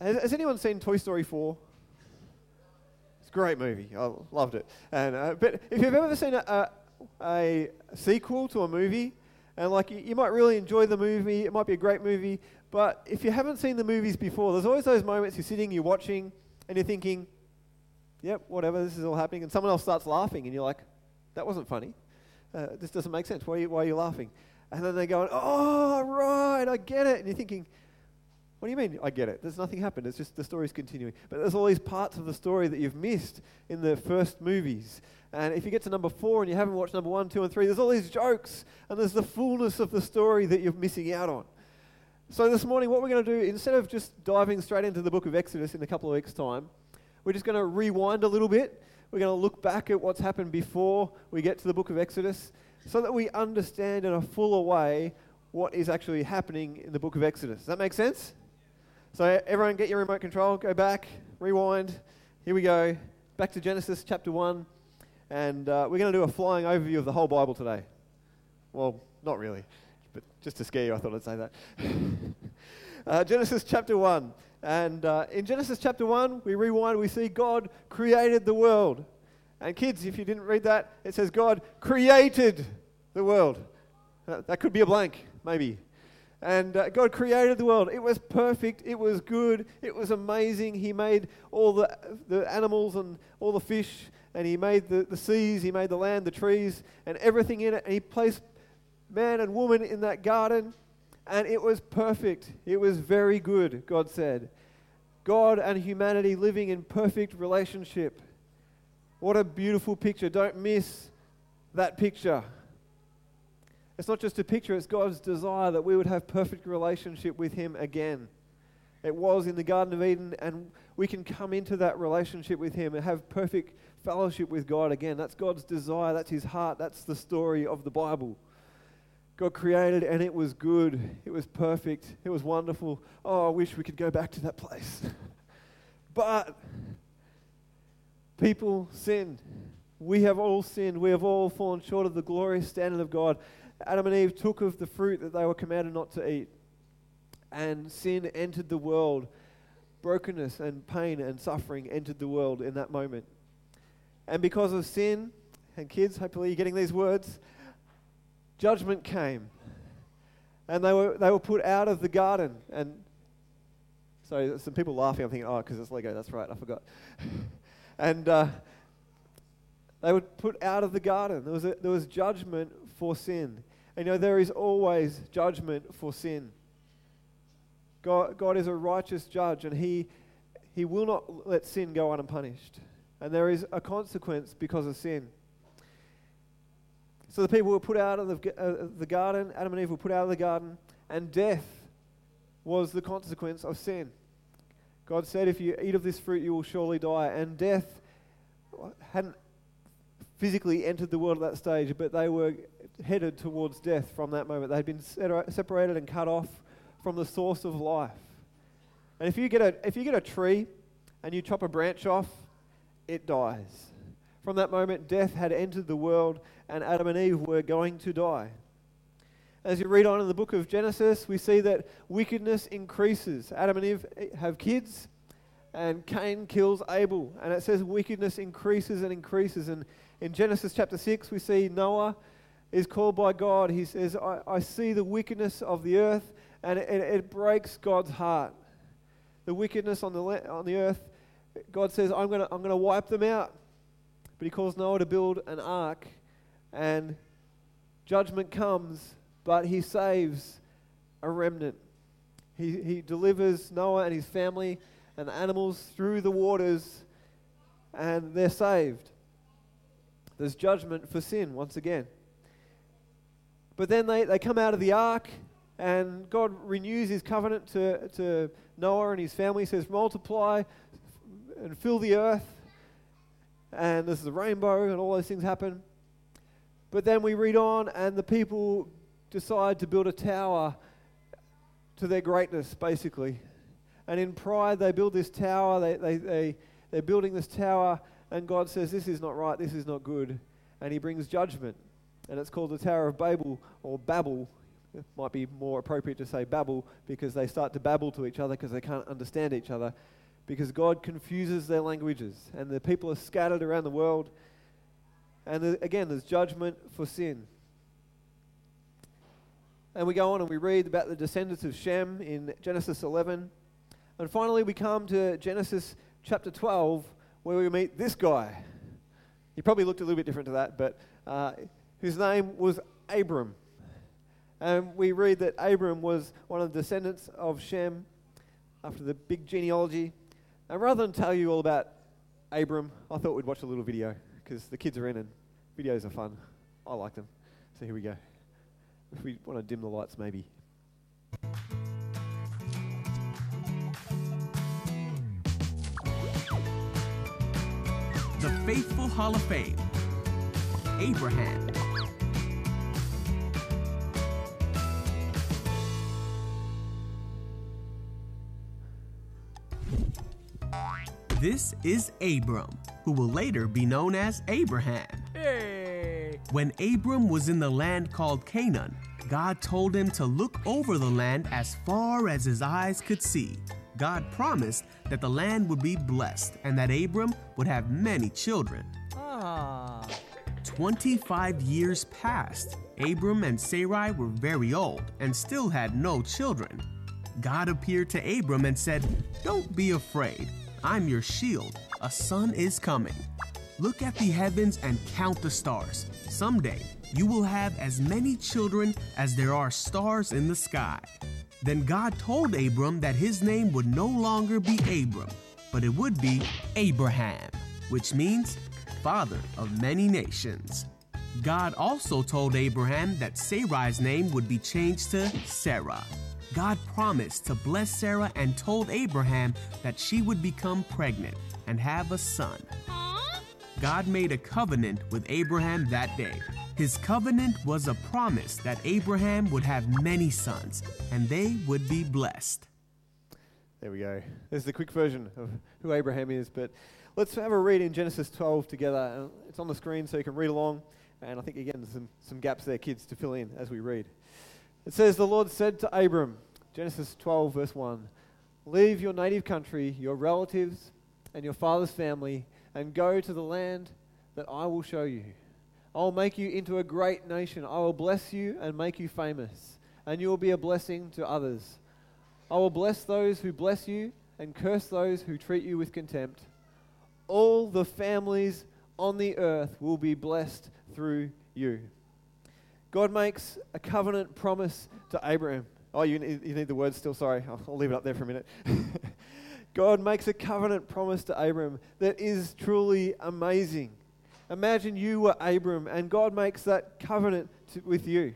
has, has anyone seen Toy Story 4? It's a great movie. I loved it. And uh, but if you've ever seen a, a, a sequel to a movie, and like you, you might really enjoy the movie, it might be a great movie, but if you haven't seen the movies before, there's always those moments you're sitting, you're watching, and you're thinking, "Yep, whatever, this is all happening," and someone else starts laughing, and you're like, "That wasn't funny. Uh, this doesn't make sense. Why are, you, why are you laughing?" And then they go, "Oh, right, I get it," and you're thinking. What do you mean? I get it. There's nothing happened. It's just the story's continuing. But there's all these parts of the story that you've missed in the first movies. And if you get to number four and you haven't watched number one, two, and three, there's all these jokes and there's the fullness of the story that you're missing out on. So this morning, what we're going to do, instead of just diving straight into the book of Exodus in a couple of weeks' time, we're just going to rewind a little bit. We're going to look back at what's happened before we get to the book of Exodus so that we understand in a fuller way what is actually happening in the book of Exodus. Does that make sense? So, everyone, get your remote control, go back, rewind. Here we go. Back to Genesis chapter 1. And uh, we're going to do a flying overview of the whole Bible today. Well, not really, but just to scare you, I thought I'd say that. uh, Genesis chapter 1. And uh, in Genesis chapter 1, we rewind, we see God created the world. And kids, if you didn't read that, it says God created the world. that could be a blank, maybe. And uh, God created the world. It was perfect. It was good. It was amazing. He made all the, the animals and all the fish, and He made the, the seas, He made the land, the trees, and everything in it. And He placed man and woman in that garden, and it was perfect. It was very good, God said. God and humanity living in perfect relationship. What a beautiful picture. Don't miss that picture. It's not just a picture, it's God's desire that we would have perfect relationship with Him again. It was in the Garden of Eden, and we can come into that relationship with Him and have perfect fellowship with God again. That's God's desire, that's His heart, that's the story of the Bible. God created, and it was good, it was perfect, it was wonderful. Oh, I wish we could go back to that place. but people sinned. We have all sinned. We have all fallen short of the glorious standard of God. Adam and Eve took of the fruit that they were commanded not to eat, and sin entered the world. Brokenness and pain and suffering entered the world in that moment. And because of sin, and kids, hopefully you're getting these words, judgment came. And they were, they were put out of the garden. And so some people laughing, I'm thinking, oh, because it's Lego, that's right, I forgot. and uh, they were put out of the garden. There was, a, there was judgment for sin. And you know, there is always judgment for sin. God, God is a righteous judge, and he, he will not let sin go unpunished. And there is a consequence because of sin. So the people were put out of the, uh, the garden, Adam and Eve were put out of the garden, and death was the consequence of sin. God said, If you eat of this fruit, you will surely die. And death hadn't physically entered the world at that stage, but they were headed towards death from that moment. They'd been separated and cut off from the source of life. And if you get a, if you get a tree and you chop a branch off, it dies. From that moment, death had entered the world, and Adam and Eve were going to die. As you read on in the book of Genesis, we see that wickedness increases. Adam and Eve eh, have kids, and Cain kills Abel. And it says wickedness increases and increases. And in Genesis chapter 6, we see Noah is called by God. He says, I, I see the wickedness of the earth, and it, it breaks God's heart. The wickedness on the, on the earth, God says, I'm going to I'm to wipe them out. But he calls Noah to build an ark, and judgment comes, but he saves a remnant. He, he delivers Noah and his family and animals through the waters, and they're saved. There's judgment for sin once again. But then they, they come out of the ark, and God renews his covenant to, to Noah and his family. He says, Multiply and fill the earth. And there's the rainbow, and all those things happen. But then we read on, and the people decide to build a tower to their greatness, basically. And in pride, they build this tower. They, they, they, they're building this tower, and God says, This is not right, this is not good. And He brings judgment and it's called the Tower of Babel or Babel, it might be more appropriate to say babble because they start to babble to each other because they can't understand each other because God confuses their languages and the people are scattered around the world. And the, again, there's judgment for sin. And we go on and we read about the descendants of Shem in Genesis 11. And finally, we come to Genesis chapter 12, where we meet this guy. He probably looked a little bit different to that, but uh, whose name was Abram. And we read that Abram was one of the descendants of Shem after the big genealogy. And rather than tell you all about Abram, I thought we'd watch a little video because the kids are in and videos are fun. I like them. So here we go. If we want to dim the lights, maybe. Faithful Hall of Fame. Abraham. This is Abram, who will later be known as Abraham. Hey! When Abram was in the land called Canaan, God told him to look over the land as far as his eyes could see. God promised that the land would be blessed and that Abram would have many children. Ah. 25 years passed. Abram and Sarai were very old and still had no children. God appeared to Abram and said, Don't be afraid. I'm your shield. A son is coming. Look at the heavens and count the stars. Someday you will have as many children as there are stars in the sky. Then God told Abram that his name would no longer be Abram, but it would be Abraham, which means father of many nations. God also told Abraham that Sarai's name would be changed to Sarah. God promised to bless Sarah and told Abraham that she would become pregnant and have a son. God made a covenant with Abraham that day. His covenant was a promise that Abraham would have many sons and they would be blessed. There we go. There's the quick version of who Abraham is. But let's have a read in Genesis 12 together. Uh, It's on the screen so you can read along. And I think, again, some, some gaps there, kids, to fill in as we read. It says, The Lord said to Abram, Genesis 12, verse 1, Leave your native country, your relatives, and your father's family, and go to the land that I will show you. I will make you into a great nation. I will bless you and make you famous, and you will be a blessing to others. I will bless those who bless you and curse those who treat you with contempt. All the families on the earth will be blessed through you. God makes a covenant promise to Abraham. Oh, you need, you need the words still? Sorry, I'll, leave it up there for a minute. God makes a covenant promise to Abram that is truly amazing. Imagine you were Abram and God makes that covenant to, with you.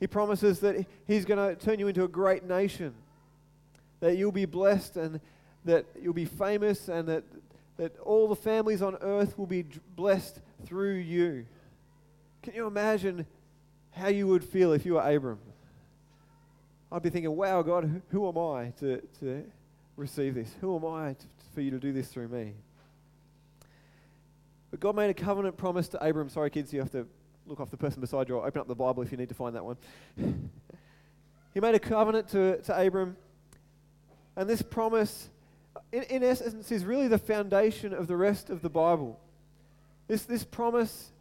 He promises that He's going to turn you into a great nation, that you'll be blessed and that you'll be famous, and that, that all the families on earth will be blessed through you. Can you imagine how you would feel if you were Abram? I'd be thinking, wow, God, who, am I to, to receive this? Who am I to, for you to do this through me? But God made a covenant promise to Abram. Sorry, kids, you have to look off the person beside you or open up the Bible if you need to find that one. he made a covenant to, to Abram. And this promise, in, in essence, is really the foundation of the rest of the Bible. This, this promise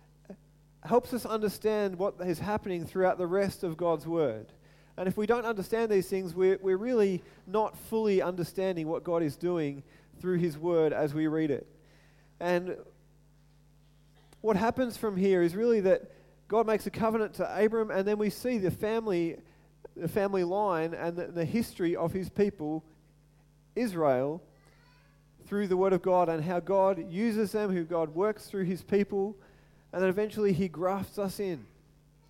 helps us understand what is happening throughout the rest of God's Word. And if we don't understand these things, we're, we're really not fully understanding what God is doing through His Word as we read it. And what happens from here is really that God makes a covenant to Abram, and then we see the family, the family line and the, the history of his people, Israel, through the Word of God, and how God uses them, who God works through his people, and then eventually he grafts us in.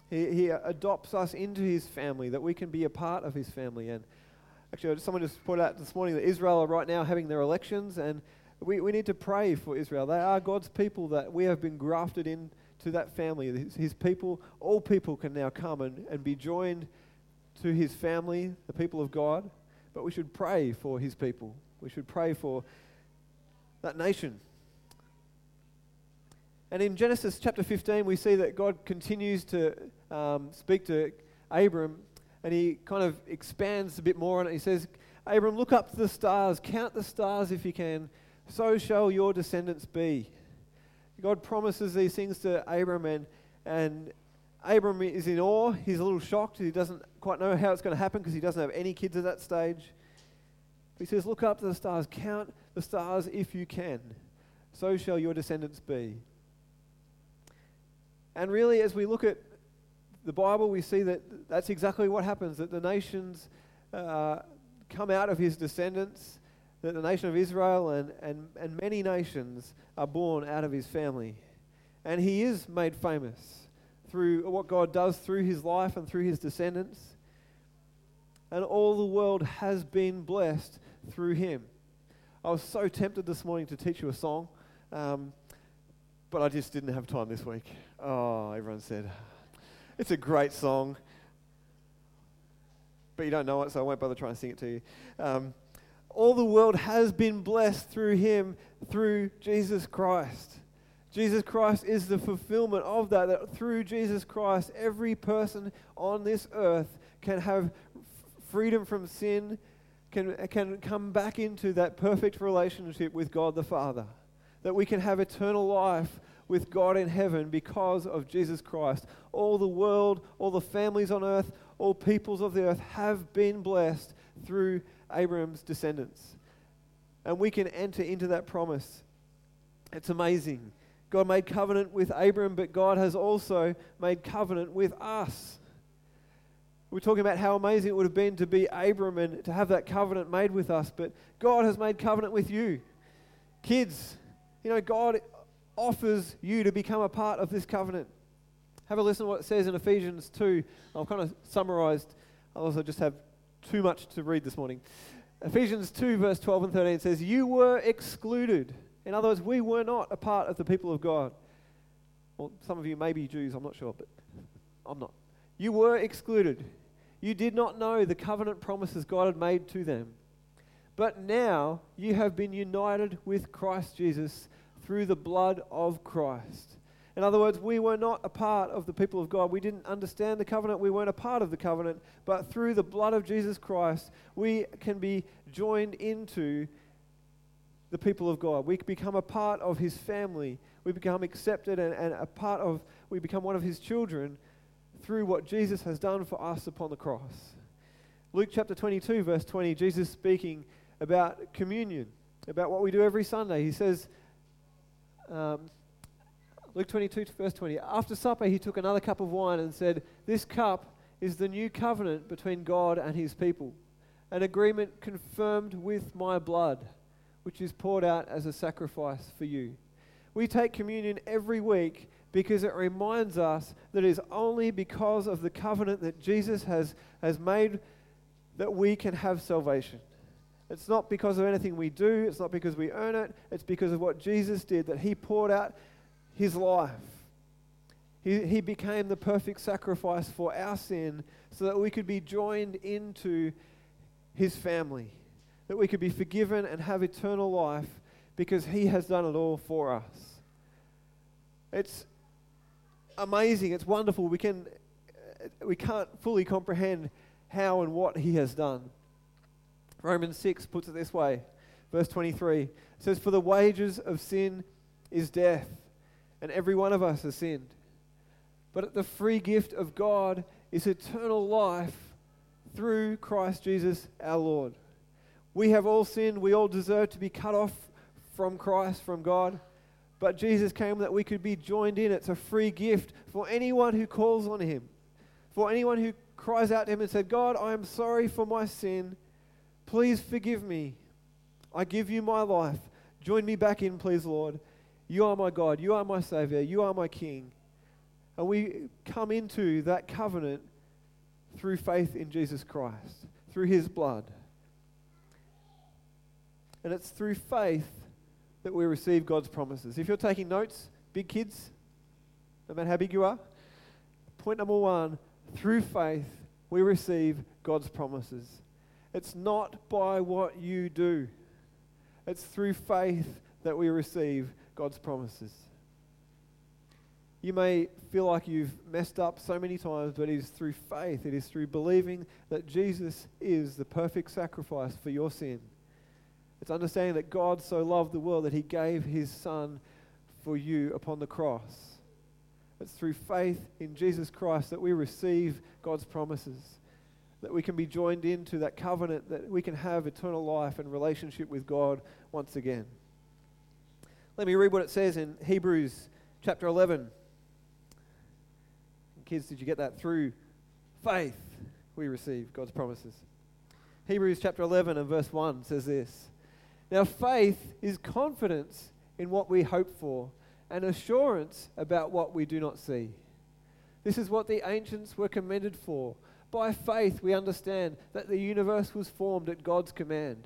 He, he adopts us into his family, that we can be a part of his family. And actually, someone just pointed out this morning that Israel are right now having their elections, and we, we need to pray for Israel. They are God's people that we have been grafted in to that family. His, his people, all people can now come and, and be joined to his family, the people of God. But we should pray for his people. We should pray for that nation. And in Genesis chapter 15, we see that God continues to um, speak to Abram, and he kind of expands a bit more on it. He says, Abram, look up to the stars, count the stars if you can, so shall your descendants be. God promises these things to Abram, and, and Abram is in awe. He's a little shocked. He doesn't quite know how it's going to happen because he doesn't have any kids at that stage. He says, Look up to the stars, count the stars if you can. So shall your descendants be. And really, as we look at the Bible, we see that that's exactly what happens that the nations uh, come out of his descendants, that the nation of Israel and, and, and many nations are born out of his family. And he is made famous through what God does through his life and through his descendants. And all the world has been blessed through him. I was so tempted this morning to teach you a song, um, but I just didn't have time this week. Oh, everyone said. It's a great song, but you don't know it, so I won't bother trying to sing it to you. Um, all the world has been blessed through him, through Jesus Christ. Jesus Christ is the fulfillment of that, that through Jesus Christ, every person on this earth can have freedom from sin, can, can come back into that perfect relationship with God the Father. That we can have eternal life with God in heaven because of Jesus Christ. All the world, all the families on earth, all peoples of the earth have been blessed through Abraham's descendants. And we can enter into that promise. It's amazing. God made covenant with Abraham, but God has also made covenant with us. We're talking about how amazing it would have been to be Abram and to have that covenant made with us, but God has made covenant with you. Kids, you know, God offers you to become a part of this covenant. Have a listen to what it says in Ephesians 2. I've kind of summarized, I also just have too much to read this morning. Ephesians 2, verse 12 and 13 says, You were excluded. In other words, we were not a part of the people of God. Well, some of you may be Jews, I'm not sure, but I'm not. You were excluded. You did not know the covenant promises God had made to them. But now you have been united with Christ Jesus through the blood of Christ. In other words, we were not a part of the people of God. We didn't understand the covenant. We weren't a part of the covenant. But through the blood of Jesus Christ, we can be joined into the people of God. We become a part of his family. We become accepted and, and a part of, we become one of his children through what Jesus has done for us upon the cross. Luke chapter 22, verse 20, Jesus speaking about communion, about what we do every Sunday. He says, um, Luke 22, verse 20. After supper, he took another cup of wine and said, This cup is the new covenant between God and his people, an agreement confirmed with my blood, which is poured out as a sacrifice for you. We take communion every week because it reminds us that it is only because of the covenant that Jesus has, has made that we can have salvation. It's not because of anything we do, it's not because we earn it, it's because of what Jesus did, that He poured out his life. He, he became the perfect sacrifice for our sin so that we could be joined into his family, that we could be forgiven and have eternal life because he has done it all for us. It's amazing, it's wonderful. We, can, uh, we can't fully comprehend how and what he has done. Romans 6 puts it this way, verse 23 says, For the wages of sin is death and every one of us has sinned. But the free gift of God is eternal life through Christ Jesus our Lord. We have all sinned. We all deserve to be cut off from Christ, from God. But Jesus came that we could be joined in. It's a free gift for anyone who calls on Him. For anyone who cries out to Him and said, God, I am sorry for my sin. Please forgive me. I give you my life. Join me back in, please, Lord. You are my God. You are my Savior. You are my King. And we come into that covenant through faith in Jesus Christ, through His blood. And it's through faith that we receive God's promises. If you're taking notes, big kids, no matter how big you are, point number one through faith, we receive God's promises. It's not by what you do, it's through faith that we receive God's promises. You may feel like you've messed up so many times, but it is through faith, it is through believing that Jesus is the perfect sacrifice for your sin. It's understanding that God so loved the world that he gave his Son for you upon the cross. It's through faith in Jesus Christ that we receive God's promises, that we can be joined into that covenant, that we can have eternal life and relationship with God once again. Let me read what it says in Hebrews chapter 11. Kids, did you get that? Through faith, we receive God's promises. Hebrews chapter 11 and verse 1 says this Now, faith is confidence in what we hope for and assurance about what we do not see. This is what the ancients were commended for. By faith, we understand that the universe was formed at God's command,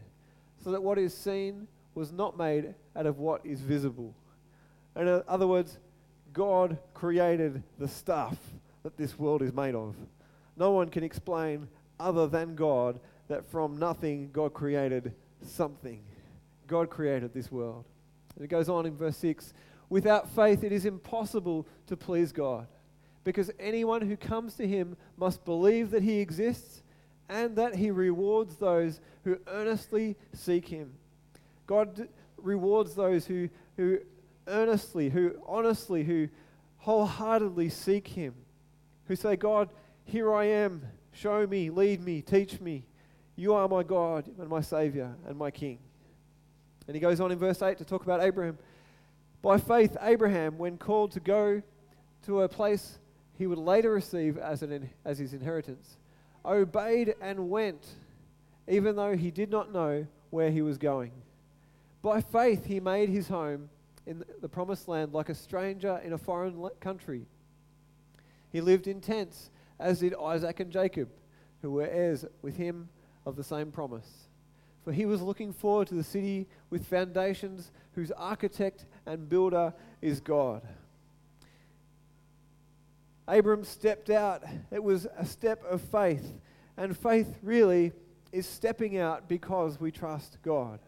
so that what is seen was not made out of what is visible. In other words, God created the stuff that this world is made of. No one can explain, other than God, that from nothing God created something. God created this world. And it goes on in verse 6 Without faith, it is impossible to please God, because anyone who comes to him must believe that he exists and that he rewards those who earnestly seek him. God rewards those who, who earnestly, who honestly, who wholeheartedly seek him who say, God, here I am, show me, lead me, teach me. You are my God and my Savior and my King. And he goes on in verse 8 to talk about Abraham. By faith, Abraham, when called to go to a place he would later receive as, an, as his inheritance, obeyed and went, even though he did not know where he was going. By faith, he made his home in the promised land like a stranger in a foreign country he lived in tents, as did Isaac and Jacob, who were heirs with him of the same promise. For he was looking forward to the city with foundations, whose architect and builder is God. Abram stepped out. It was a step of faith. And faith really is stepping out because we trust God.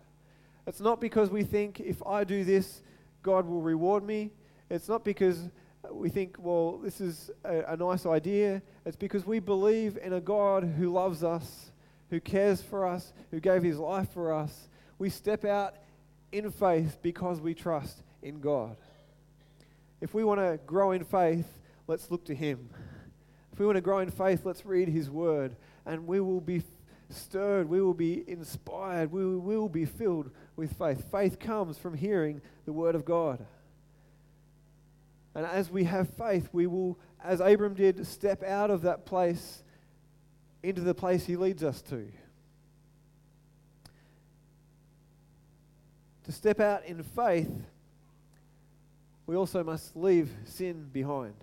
It's not because we think if I do this, God will reward me. It's not because we think, well, this is a, a, nice idea. It's because we believe in a God who loves us, who cares for us, who gave his life for us. We step out in faith because we trust in God. If we want to grow in faith, let's look to him. If we want to grow in faith, let's read his word, and we will be stirred, we will be inspired, we will be filled with faith. Faith comes from hearing the word of God. And as we have faith, we will, as Abram did, step out of that place into the place he leads us to. To step out in faith, we also must leave sin behind.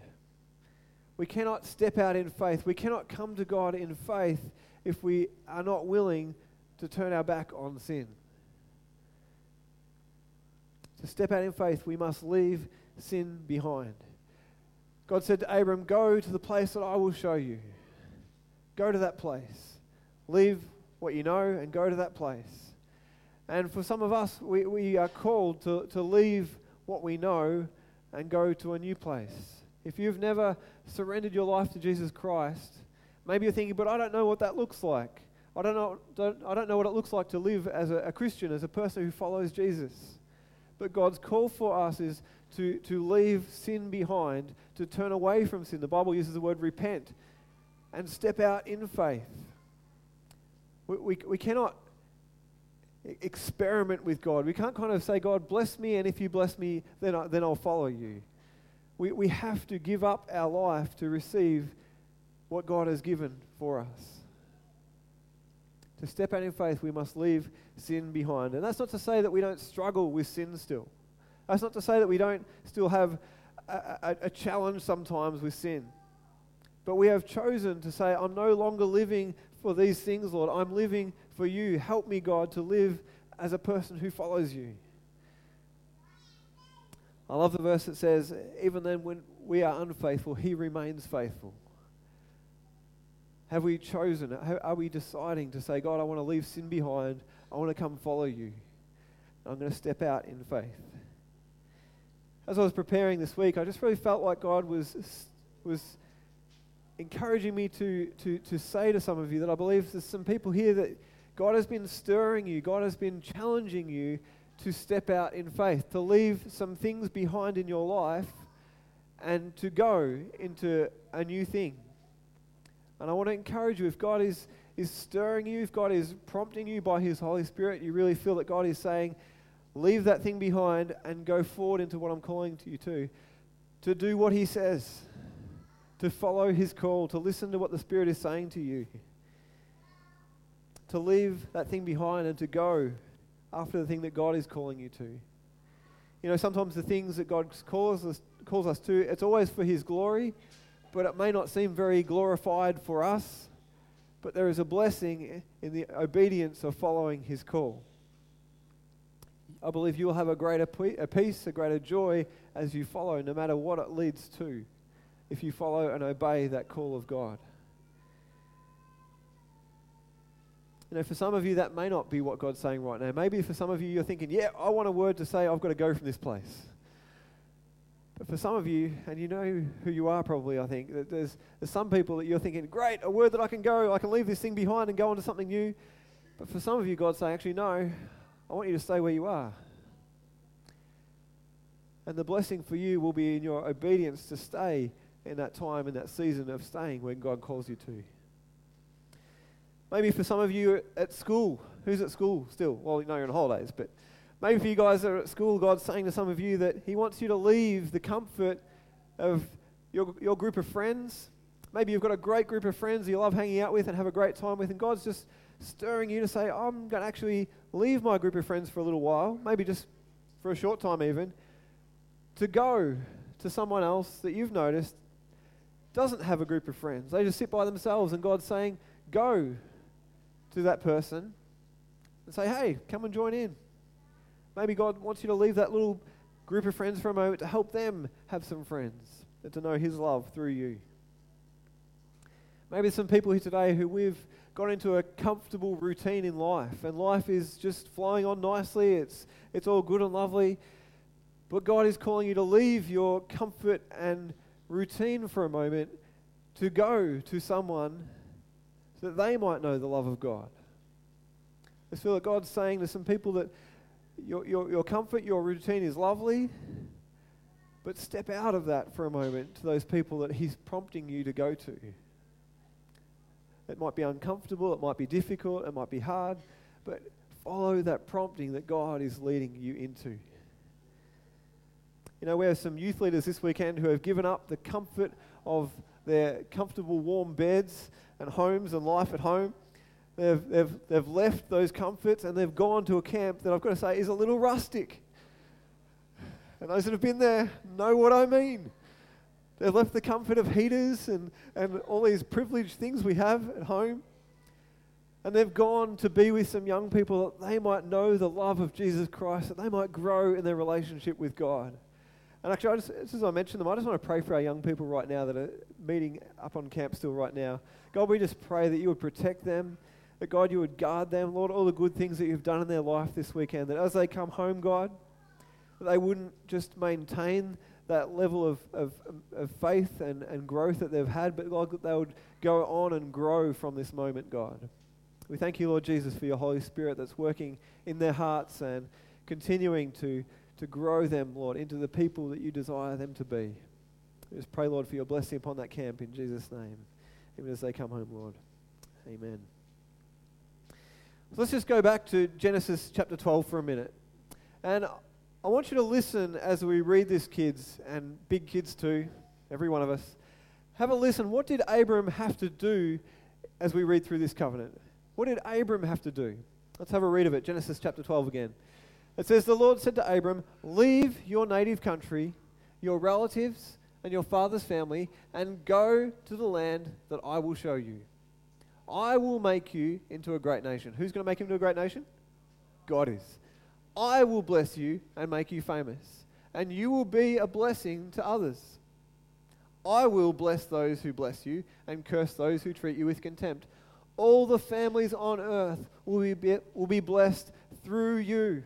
We cannot step out in faith. We cannot come to God in faith if we are not willing to turn our back on sin. To step out in faith, we must leave sin behind. God said to Abram, Go to the place that I will show you. Go to that place. Leave what you know and go to that place. And for some of us, we, we are called to, to leave what we know and go to a new place. If you've never surrendered your life to Jesus Christ, maybe you're thinking, but I don't know what that looks like. I don't know, don't, I don't know what it looks like to live as a, a Christian, as a person who follows Jesus. But God's call for us is to, to leave sin behind, to turn away from sin. The Bible uses the word repent and step out in faith. We, we, we cannot experiment with God. We can't kind of say, God, bless me, and if you bless me, then, I, then I'll follow you. We, we have to give up our life to receive what God has given for us. To step out in faith, we must leave sin behind. And that's not to say that we don't struggle with sin still. That's not to say that we don't still have a, a, a challenge sometimes with sin. But we have chosen to say, I'm no longer living for these things, Lord. I'm living for you. Help me, God, to live as a person who follows you. I love the verse that says, even then when we are unfaithful, he remains faithful. Have we chosen? Are we deciding to say, God, I want to leave sin behind. I want to come follow you. I'm going to step out in faith. as I was preparing this week, I just really felt like God was, was encouraging me to, to, to say to some of you that I believe there's some people here that God has been stirring you, God has been challenging you to step out in faith, to leave some things behind in your life and to go into a new thing. And I want to encourage you if God is, is stirring you, if God is prompting you by His Holy Spirit, you really feel that God is saying, leave that thing behind and go forward into what I'm calling to you to, to do what He says, to follow His call, to listen to what the Spirit is saying to you, to leave that thing behind and to go after the thing that God is calling you to. You know, sometimes the things that God calls us, calls us to, it's always for His glory, but it may not seem very glorified for us. But there is a blessing in the obedience of following His call. I believe you will have a greater peace, a greater joy as you follow, no matter what it leads to, if you follow and obey that call of God. You know, for some of you, that may not be what God's saying right now. Maybe for some of you, you're thinking, yeah, I want a word to say, I've got to go from this place. But for some of you, and you know who you are probably, I think, that there's, there's some people that you're thinking, great, a word that I can go, I can leave this thing behind and go on to something new. But for some of you, God's saying, actually, no, I want you to stay where you are. And the blessing for you will be in your obedience to stay in that time, in that season of staying when God calls you to. Maybe for some of you at school, who's at school still? Well, you know you're on holidays, but maybe for you guys that are at school, God's saying to some of you that He wants you to leave the comfort of your, your group of friends. Maybe you've got a great group of friends you love hanging out with and have a great time with, and God's just stirring you to say, I'm going to actually leave my group of friends for a little while, maybe just for a short time even, to go to someone else that you've noticed doesn't have a group of friends. They just sit by themselves, and God's saying, Go to that person and say, hey, come and join in. Maybe God wants you to leave that little group of friends for a moment to help them have some friends and to know His love through you. Maybe some people here today who we've got into a comfortable routine in life, and life is just flowing on nicely. It's, it's all good and lovely. But God is calling you to leave your comfort and routine for a moment to go to someone so that they might know the love of God. I feel that God's saying to some people that your, your, your comfort, your routine is lovely, but step out of that for a moment to those people that He's prompting you to go to. It might be uncomfortable, it might be difficult, it might be hard, but follow that prompting that God is leading you into. You know, we have some youth leaders this weekend who have given up the comfort of their comfortable, warm beds and homes and life at home. They've, they've, they've left those comforts and they've gone to a camp that I've got to say is a little rustic. And those that have been there know what I mean. They've left the comfort of heaters and, and all these privileged things we have at home. And they've gone to be with some young people that they might know the love of Jesus Christ, that they might grow in their relationship with God. And actually, I just, as I mentioned them, I just want to pray for our young people right now that are meeting up on camp still right now. God, we just pray that you would protect them, that God, you would guard them, Lord, all the good things that you've done in their life this weekend, that as they come home, God, they wouldn't just maintain that level of, of, of faith and, and growth that they've had, but God, that they would go on and grow from this moment, God. We thank you, Lord Jesus, for your Holy Spirit that's working in their hearts and continuing to to grow them, Lord, into the people that you desire them to be. We just pray, Lord, for your blessing upon that camp in Jesus' name, even as they come home, Lord. Amen. So let's just go back to Genesis chapter 12 for a minute. And I want you to listen as we read this, kids, and big kids too, every one of us. Have a listen. What did Abram have to do as we read through this covenant? What did Abram have to do? Let's have a read of it. Genesis chapter 12 again. It says, The Lord said to Abram, Leave your native country, your relatives, and your father's family, and go to the land that I will show you. I will make you into a great nation. Who's going to make him into a great nation? God is. I will bless you and make you famous, and you will be a blessing to others. I will bless those who bless you and curse those who treat you with contempt. All the families on earth will be, will be blessed through you.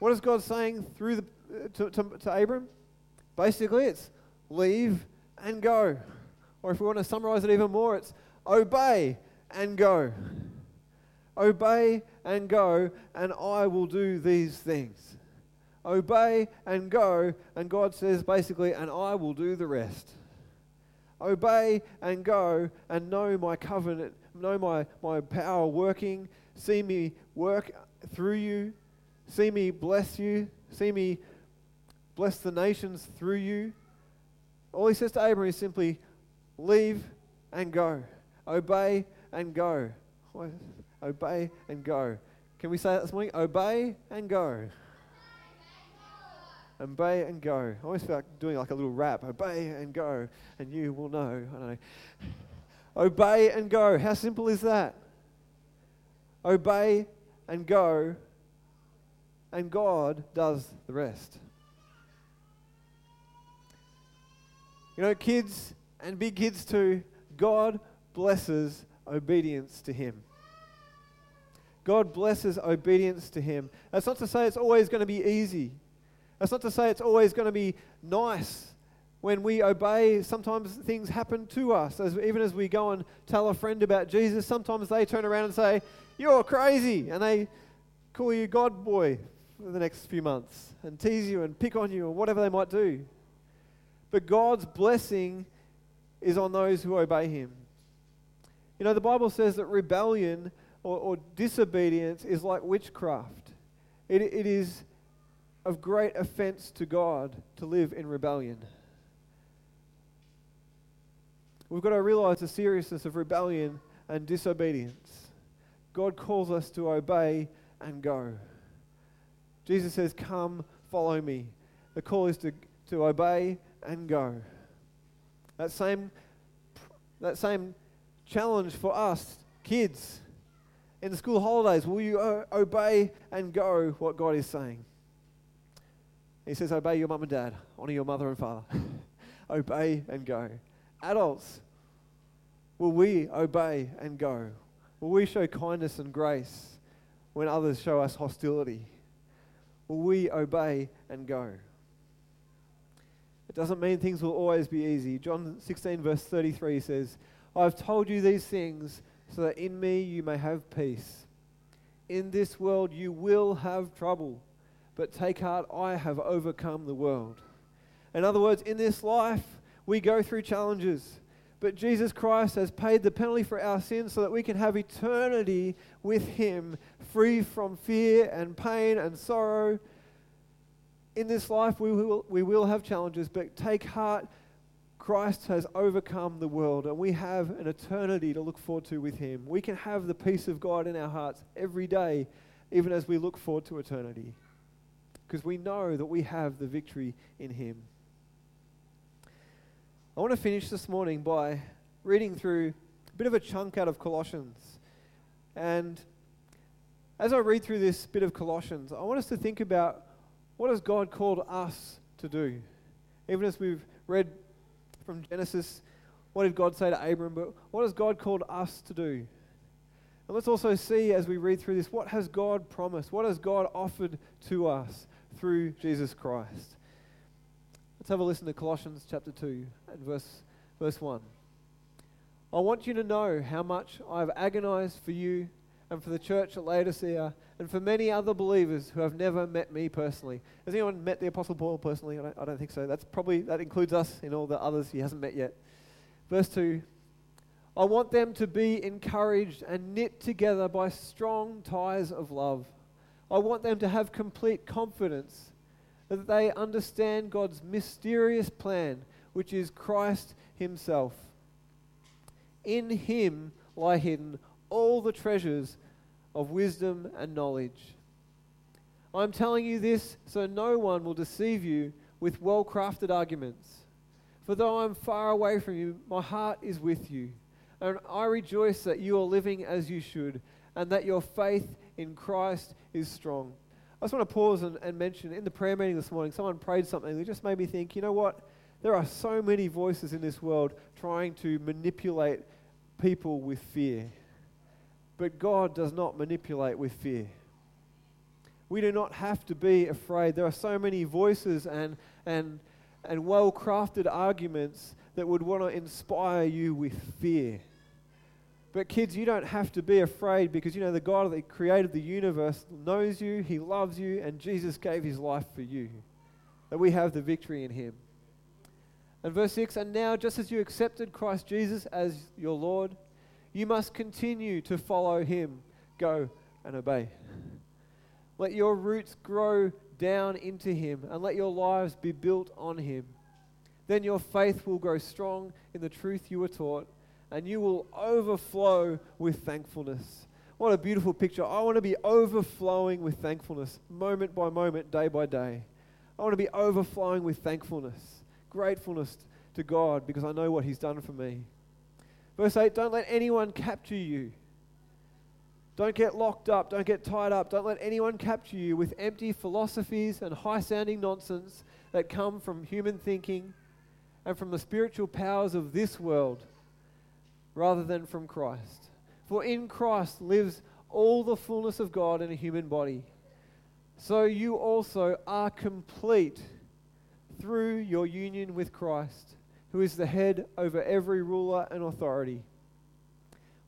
What is God saying through, the, uh, to, to, to Abram? Basically, it's leave and go. Or if we want to summarize it even more, it's obey and go. Obey and go, and I will do these things. Obey and go, and God says basically, and I will do the rest. Obey and go, and know my covenant, know my, my power working, see me work through you, see me bless you, see me bless the nations through you. All he says to Abram is simply, leave and go. Obey and go. Obey and go. Can we say that this morning? Obey and go. Obey and go. I always feel like doing like a little rap. Obey and go, and you will know. I know. Obey and go. How simple is that? Obey and go, and God does the rest. You know, kids and big kids too, God blesses obedience to Him. God blesses obedience to Him. That's not to say it's always going to be easy. That's not to say it's always going to be nice. When we obey, sometimes things happen to us. As, even as we go and tell a friend about Jesus, sometimes they turn around and say, You're crazy. And they call you God boy the next few months and tease you and pick on you or whatever they might do. But God's blessing is on those who obey Him. You know, the Bible says that rebellion or, or disobedience is like witchcraft. It, it is of great offense to God to live in rebellion. We've got to realize the seriousness of rebellion and disobedience. God calls us to obey and go. Jesus says, Come, follow me. The call is to, to obey and go. That same, that same challenge for us, kids, in the school holidays, will you o- obey and go what God is saying? He says, Obey your mum and dad, honor your mother and father. obey and go. Adults, will we obey and go? Will we show kindness and grace when others show us hostility? Will we obey and go? It doesn't mean things will always be easy. John 16, verse 33 says, I've told you these things so that in me you may have peace. In this world you will have trouble, but take heart, I have overcome the world. In other words, in this life, we go through challenges, but Jesus Christ has paid the penalty for our sins so that we can have eternity with Him, free from fear and pain and sorrow in this life we will, we will have challenges, but take heart. Christ has overcome the world, and we have an eternity to look forward to with Him. We can have the peace of God in our hearts every day, even as we look forward to eternity, because we know that we have the victory in Him. I want to finish this morning by reading through a bit of a chunk out of Colossians. And as I read through this bit of Colossians, I want us to think about what has God called us to do? Even as we've read from Genesis, what did God say to Abram? But what has God called us to do? And let's also see as we read through this, what has God promised? What has God offered to us through Jesus Christ? Let's have a listen to Colossians chapter 2 and verse, verse 1. I want you to know how much I have agonized for you and for the church at Laodicea and for many other believers who have never met me personally. Has anyone met the Apostle Paul personally? I don't, I don't think so. That's probably, that includes us in all the others he hasn't met yet. Verse 2 I want them to be encouraged and knit together by strong ties of love. I want them to have complete confidence that they understand God's mysterious plan, which is Christ Himself. In Him lie hidden all the treasures of wisdom and knowledge. I'm telling you this so no one will deceive you with well crafted arguments. For though I'm far away from you, my heart is with you. And I rejoice that you are living as you should, and that your faith in Christ is strong. I just want to pause and, and mention in the prayer meeting this morning, someone prayed something that just made me think, you know what? There are so many voices in this world trying to manipulate people with fear. But God does not manipulate with fear. We do not have to be afraid. There are so many voices and, and, and well crafted arguments that would want to inspire you with fear. But, kids, you don't have to be afraid because you know the God that created the universe knows you, He loves you, and Jesus gave His life for you. That we have the victory in Him. And verse 6 And now, just as you accepted Christ Jesus as your Lord, you must continue to follow Him. Go and obey. Let your roots grow down into Him and let your lives be built on Him. Then your faith will grow strong in the truth you were taught and you will overflow with thankfulness. What a beautiful picture. I want to be overflowing with thankfulness, moment by moment, day by day. I want to be overflowing with thankfulness, gratefulness to God because I know what He's done for me. Verse 8 Don't let anyone capture you. Don't get locked up. Don't get tied up. Don't let anyone capture you with empty philosophies and high sounding nonsense that come from human thinking and from the spiritual powers of this world rather than from Christ. For in Christ lives all the fullness of God in a human body. So you also are complete through your union with Christ, who is the head over every ruler and authority.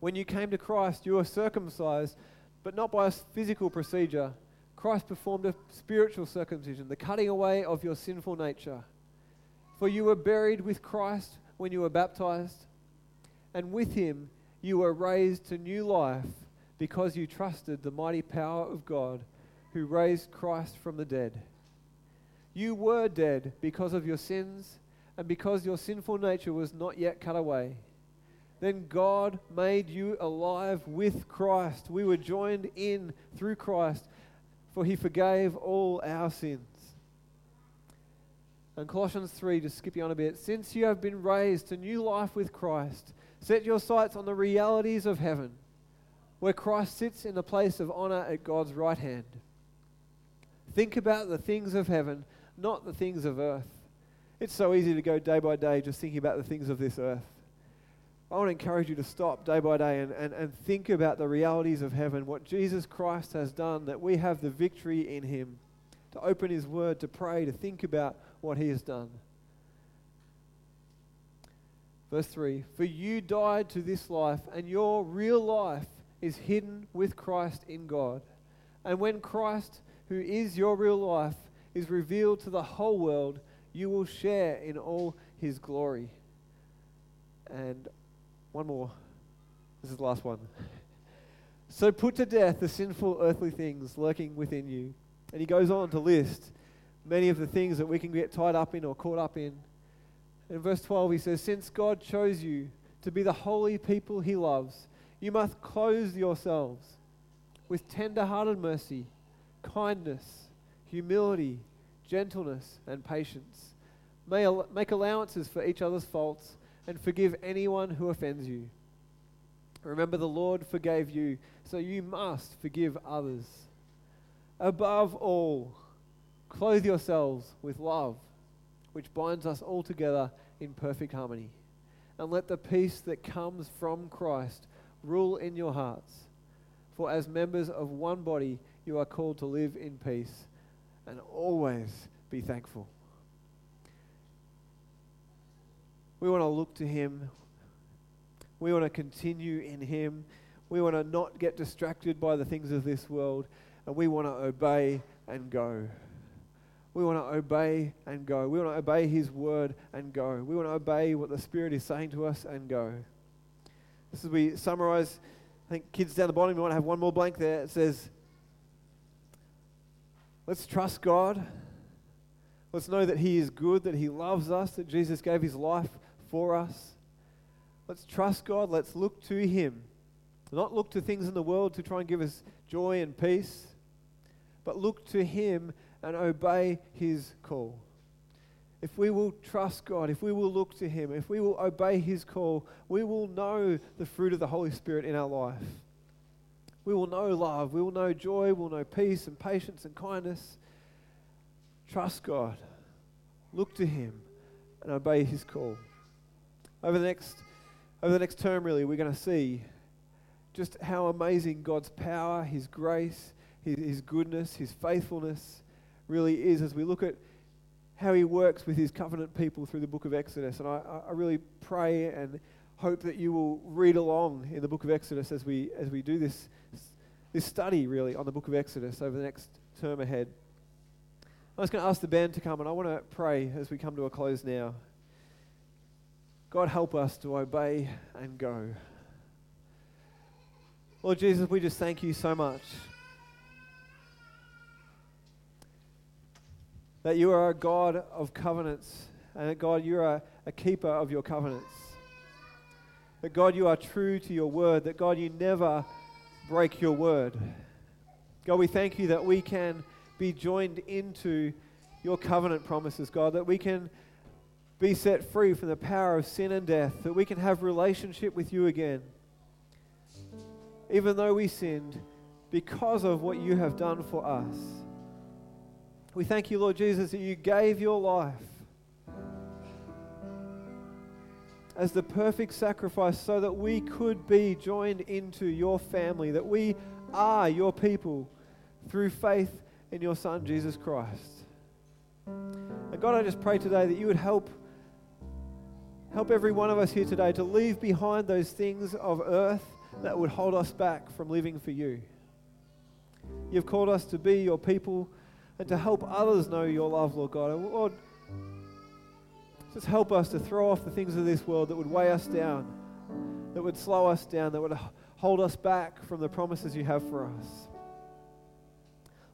When you came to Christ, you were circumcised, but not by a physical procedure. Christ performed a spiritual circumcision, the cutting away of your sinful nature. For you were buried with Christ when you were baptized and with him you were raised to new life because you trusted the mighty power of God who raised Christ from the dead. You were dead because of your sins and because your sinful nature was not yet cut away. Then God made you alive with Christ. We were joined in through Christ, for he forgave all our sins. And Colossians 3, just skipping on a bit, since you have been raised to new life with Christ, Set your sights on the realities of heaven, where Christ sits in the place of honor at God's right hand. Think about the things of heaven, not the things of earth. It's so easy to go day by day just thinking about the things of this earth. I want to encourage you to stop day by day and, and, and think about the realities of heaven, what Jesus Christ has done, that we have the victory in Him, to open His Word, to pray, to think about what He has done. Verse 3 For you died to this life, and your real life is hidden with Christ in God. And when Christ, who is your real life, is revealed to the whole world, you will share in all his glory. And one more. This is the last one. So put to death the sinful earthly things lurking within you. And he goes on to list many of the things that we can get tied up in or caught up in. In verse 12, he says, Since God chose you to be the holy people he loves, you must clothe yourselves with tender hearted mercy, kindness, humility, gentleness, and patience. May al- make allowances for each other's faults and forgive anyone who offends you. Remember, the Lord forgave you, so you must forgive others. Above all, clothe yourselves with love, which binds us all together in perfect harmony. And let the peace that comes from Christ rule in your hearts. For as members of one body, you are called to live in peace and always be thankful. We want to look to Him. We want to continue in Him. We want to not get distracted by the things of this world. And we want to obey and go. We want to obey and go. We want to obey His word and go. We want to obey what the Spirit is saying to us and go. This is we summarize. I think kids down the bottom, you want to have one more blank there. It says, Let's trust God. Let's know that He is good, that He loves us, that Jesus gave His life for us. Let's trust God. Let's look to Him. Not look to things in the world to try and give us joy and peace, but look to Him and obey His call. If we will trust God, if we will look to Him, if we will obey His call, we will know the fruit of the Holy Spirit in our life. We will know love, we will know joy, we'll know peace and patience and kindness. Trust God, look to Him, and obey His call. Over the next, over the next term, really, we're going to see just how amazing God's power, His grace, his, his goodness, his faithfulness really is as we look at how he works with his covenant people through the book of Exodus. And I, I really pray and hope that you will read along in the book of Exodus as we, as we do this, this study, really, on the book of Exodus over the next term ahead. I'm just going to ask the band to come, and I want to pray as we come to a close now. God, help us to obey and go. Lord Jesus, we just thank you so much that you are a God of covenants, and that God, you are a keeper of your covenants. That God, you are true to your word, that God, you never break your word. God, we thank you that we can be joined into your covenant promises, God, that we can be set free from the power of sin and death, that we can have relationship with you again. Even though we sinned, because of what you have done for us. We thank you, Lord Jesus, that you gave your life as the perfect sacrifice so that we could be joined into your family, that we are your people through faith in your Son, Jesus Christ. And God, I just pray today that you would help help every one of us here today to leave behind those things of earth that would hold us back from living for you. You've called us to be your people and to help others know your love, Lord God. And Lord, just help us to throw off the things of this world that would weigh us down, that would slow us down, that would hold us back from the promises you have for us.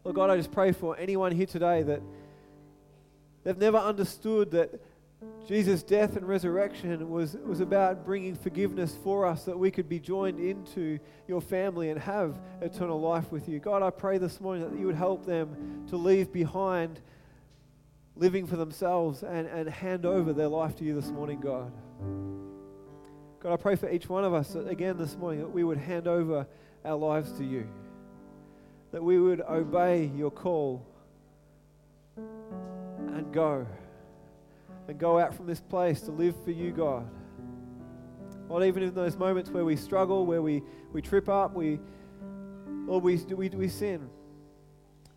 Lord God, I just pray for anyone here today that they've never understood that Jesus' death and resurrection was, was about bringing forgiveness for us that we could be joined into your family and have eternal life with you. God, I pray this morning that you would help them to leave behind living for themselves and, and hand over their life to you this morning, God. God, I pray for each one of us that, again this morning that we would hand over our lives to you, that we would obey your call and go and go out from this place to live for you, God. Lord, even in those moments where we struggle, where we, we trip up, we, Lord, we, we, we sin.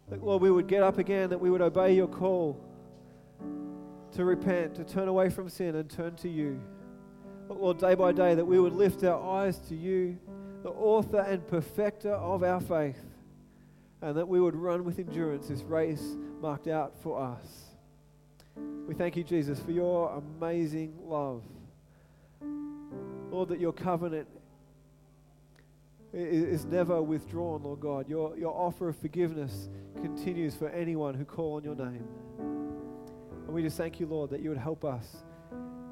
That, Lord, we would get up again, that we would obey your call to repent, to turn away from sin and turn to you. Lord, day by day, that we would lift our eyes to you, the author and perfecter of our faith, and that we would run with endurance this race marked out for us. We thank you, Jesus, for your amazing love. Lord, that your covenant is never withdrawn, Lord God. Your, your offer of forgiveness continues for anyone who call on your name. And we just thank you, Lord, that you would help us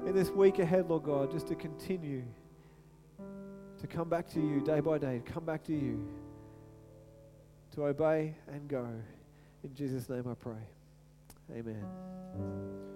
in this week ahead, Lord God, just to continue to come back to you day by day, to come back to you, to obey and go. In Jesus' name I pray. Amen.